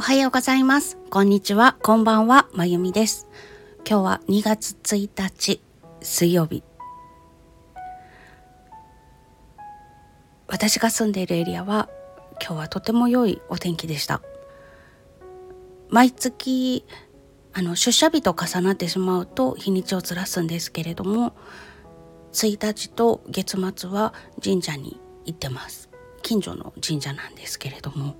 おはようございます。こんにちは。こんばんは。まゆみです。今日は2月1日水曜日。私が住んでいるエリアは今日はとても良いお天気でした。毎月あの出社日と重なってしまうと日にちをずらすんですけれども1日と月末は神社に行ってます近所の神社なんですけれども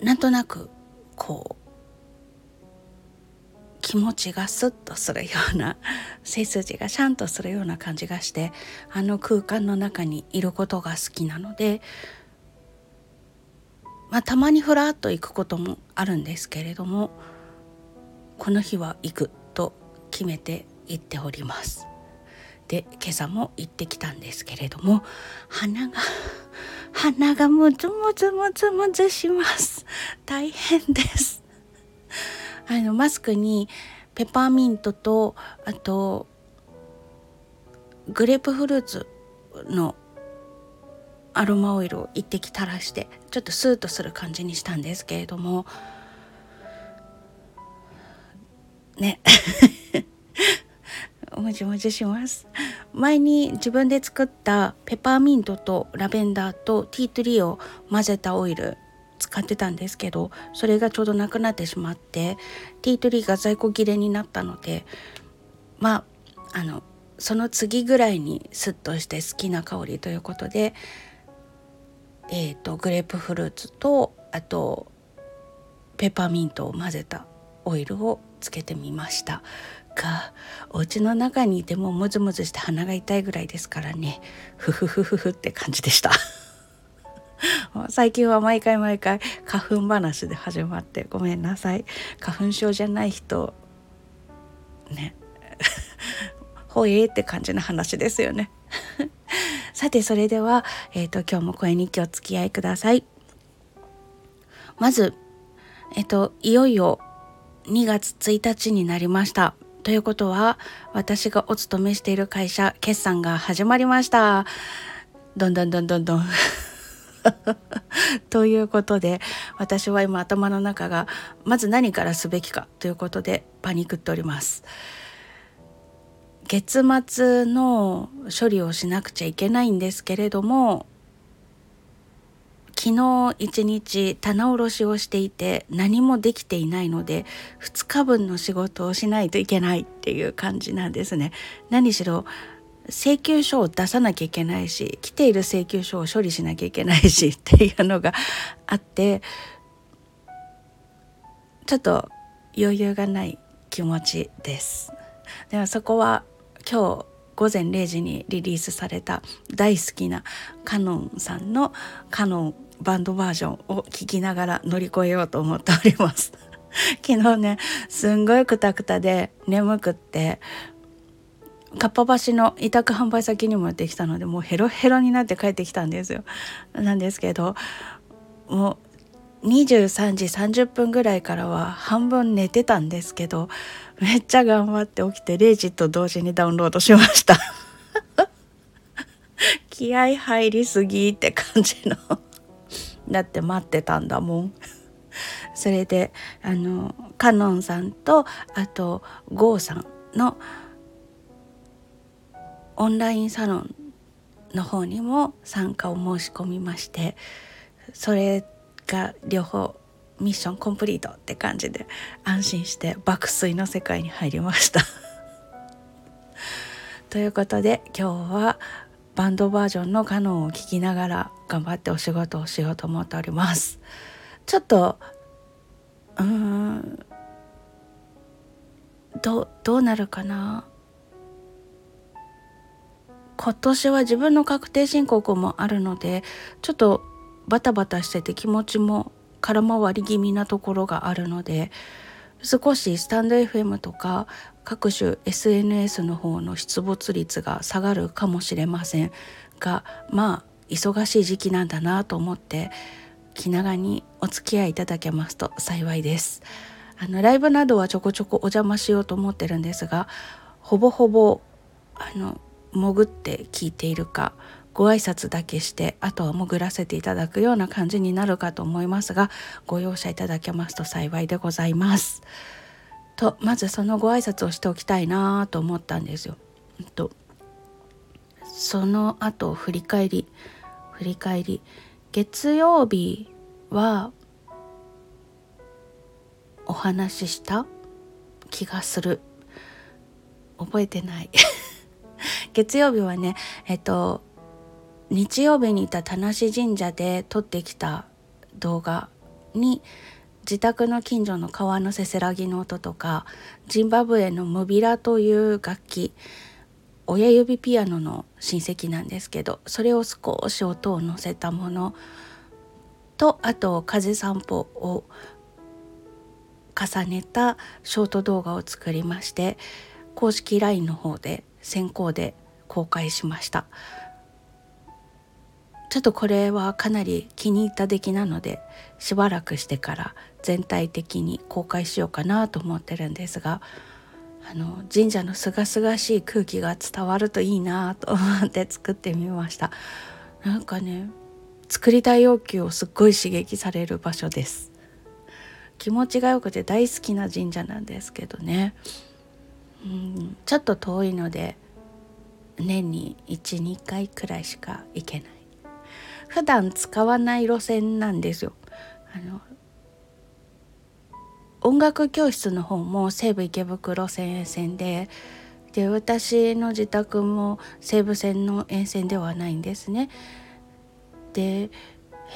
なんとなくこう気持ちがスッとするような背筋がシャンとするような感じがしてあの空間の中にいることが好きなので、まあ、たまにふらっと行くこともあるんですけれどもこの日は行くと決めて行っております。で今朝も行ってきたんですけれども鼻が鼻がムズムズムズムズします。大変です。あのマスクにペパーミントとあとグレープフルーツのアロマオイルを一滴垂らしてちょっとスーッとする感じにしたんですけれども。ね。もじもじします。前に自分で作ったペパーミントとラベンダーとティートリーを混ぜたオイル使ってたんですけどそれがちょうどなくなってしまってティートリーが在庫切れになったのでまああのその次ぐらいにスッとして好きな香りということでえーと、とグレープフルーツとあとペパーミントを混ぜたオイルをつけてみました。かお家の中にいてもムズムズして鼻が痛いぐらいですからね。ふふふふふって感じでした。最近は毎回毎回花粉話で始まってごめんなさい。花粉症じゃない人ね。ほえって感じの話ですよね。さてそれでは、えーと、今日も声日記お付き合いください。まずえっ、ー、といよいよ2月1日になりました。ということは私がお勤めしている会社決算が始まりました。どんどんどんどんどん。ということで私は今頭の中がまず何からすべきかということでパニックっております。月末の処理をしなくちゃいけないんですけれども昨日一日棚卸しをしていて何もできていないので2日分の仕事をしないといけないっていう感じなんですね。何しろ請求書を出さなきゃいけないし来ている請求書を処理しなきゃいけないし っていうのがあってちょっと余裕がない気持ちです。ではそこは今日午前0時にリリースされた大好きなカノンさんのカノンバンドバージョンを聴きながら乗り越えようと思っております。昨日ねすんごいくたくたで眠くってかっぱ橋の委託販売先にもやってきたのでもうヘロヘロになって帰ってきたんですよ。なんですけどもう23時30分ぐらいからは半分寝てたんですけどめっちゃ頑張って起きて0時と同時にダウンロードしました。気合入りすぎって感じの。だって待ってたんだもん。それであのカノンさんとあとゴーさんのオンラインサロンの方にも参加を申し込みましてそれが両方ミッションコンプリートって感じで安心して爆睡の世界に入りました ということで今日はバンドバージョンのカノンを聴きながら頑張ってお仕事をしようと思っております。ちょっとうーんどどうなるかな？今年は自分の確定申告もあるのでちょっとバタバタしてて気持ちも空回り気味なところがあるので少しスタンド FM とか各種 SNS の方の出没率が下がるかもしれませんがまあ忙しい時期なんだなと思って気長にお付き合いいただけますと幸いです。あのライブなどはちょこちょこお邪魔しようと思ってるんですがほぼほぼあの潜って聞いているかご挨拶だけしてあとは潜らせていただくような感じになるかと思いますがご容赦いただけますと幸いでございます。とまずそのご挨拶をしておきたいなと思ったんですよ。とその後振り返り振り返り月曜日はお話しした？気がする覚えてない 月曜日はねえっと日曜日にいた田無神社で撮ってきた動画に自宅の近所の川のせせらぎの音とかジンバブエのムビラという楽器親指ピアノの親戚なんですけどそれを少し音を乗せたものとあと風散歩を重ねたショート動画を作りまして公式 LINE の方で先行で公開しました。ちょっとこれはかなり気に入った出来なのでしばらくしてから全体的に公開しようかなと思ってるんですがあの神社のすがすがしい空気が伝わるといいなと思って作ってみました。なんかね作りたい要求をすっごい刺激される場所です。気持ちがよくて大好きな神社なんですけどね。うんちょっと遠いので年に12回くらいしか行けない。普段使わない路線なんですよあの音楽教室の方も西武池袋線沿線でで私の自宅も西武線の沿線ではないんですね。で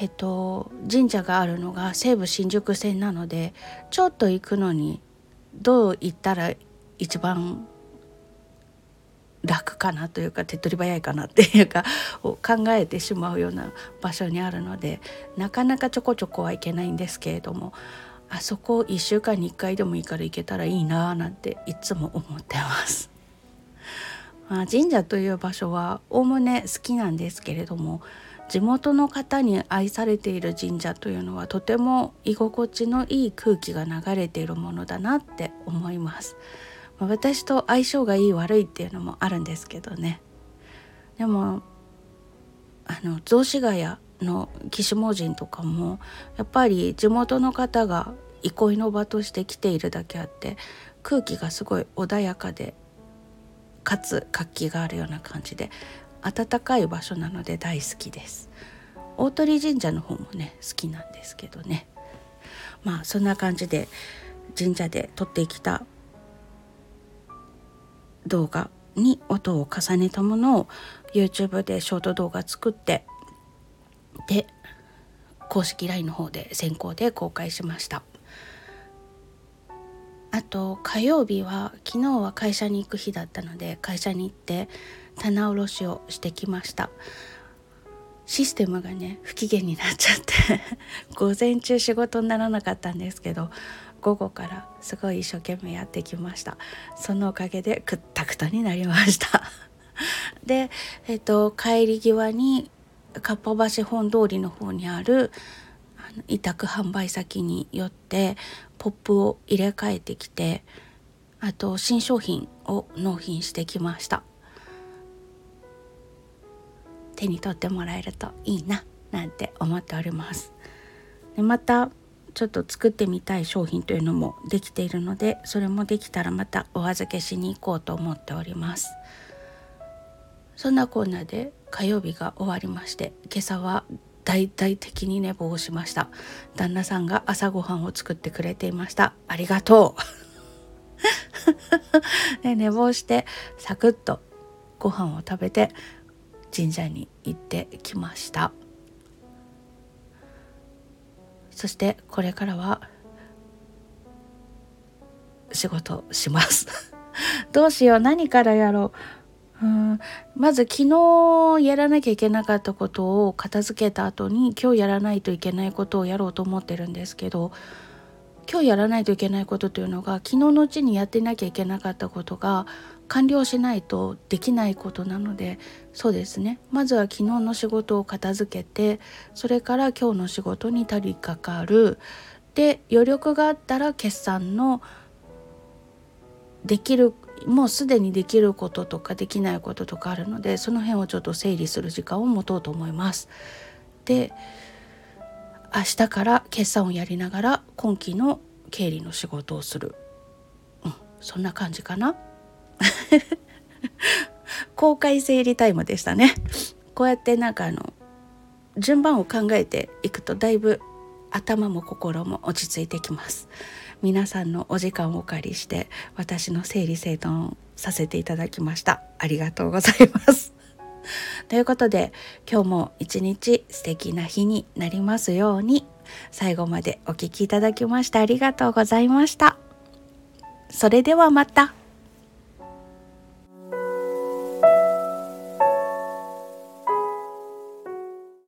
えっと神社があるのが西武新宿線なのでちょっと行くのにどう行ったら一番楽かなというか手っ取り早いかなっていうか を考えてしまうような場所にあるのでなかなかちょこちょこはいけないんですけれどもあそこ1週間に1回でもいいから行けたらいいななんていつも思ってます。まあ、神社という場所はおおむね好きなんですけれども地元の方に愛されている神社というのはとても居心地のいい空気が流れているものだなって思います。まあ、私と相性がいい悪いっていうのもあるんですけどね。でもあの雑司ヶ谷の岸門神とかもやっぱり地元の方が憩いの場として来ているだけあって空気がすごい穏やかでかつ活気があるような感じで暖かい場所なので大好きです大鳥神社の方もね好きなんですけどねまあそんな感じで神社で撮ってきた動画に音を重ねたものを YouTube でショート動画作ってで公式 LINE の方で先行で公開しました。あと火曜日は昨日は会社に行く日だったので会社に行って棚卸しをしてきました。システムがね不機嫌になっちゃって午前中仕事にならなかったんですけど午後からすごい一生懸命やってきました。そのおかげでくったくたになりました。でえっと帰り際にかっぱ橋本通りの方にある委託販売先によってポップを入れ替えてきてあと新商品を納品してきました。手に取ってもらえるといいななんて思っております。でまたちょっと作ってみたい商品というのもできているのでそれもできたらまたお預けしに行こうと思っております。そんなコーナーで火曜日が終わりまして今朝は大々的に寝坊しました。旦那さんが朝ごはんを作ってくれていました。ありがとう。寝坊してサクッとご飯を食べて神社に行ってきました。そしてこれからは仕事します。どうしよう何からやろう。うんまず昨日やらなきゃいけなかったことを片付けた後に今日やらないといけないことをやろうと思ってるんですけど今日やらないといけないことというのが昨日のうちにやってなきゃいけなかったことが完了しないとできないことなのでそうですね。まずは昨日の仕事を片付けてそれから今日の仕事に取り掛かる。で余力があったら決算のできるもうすでにできることとかできないこととかあるのでその辺をちょっと整理する時間を持とうと思います。で明日から決算をやりながら今期の経理の仕事をする、うん、そんな感じかな。公開整理タイムでしたねこうやってなんかあの順番を考えていくとだいぶ頭も心も落ち着いてきます皆さんのお時間をお借りして私の整理整頓させていただきましたありがとうございます ということで今日も一日素敵な日になりますように最後までお聴きいただきましてありがとうございました。それではまた。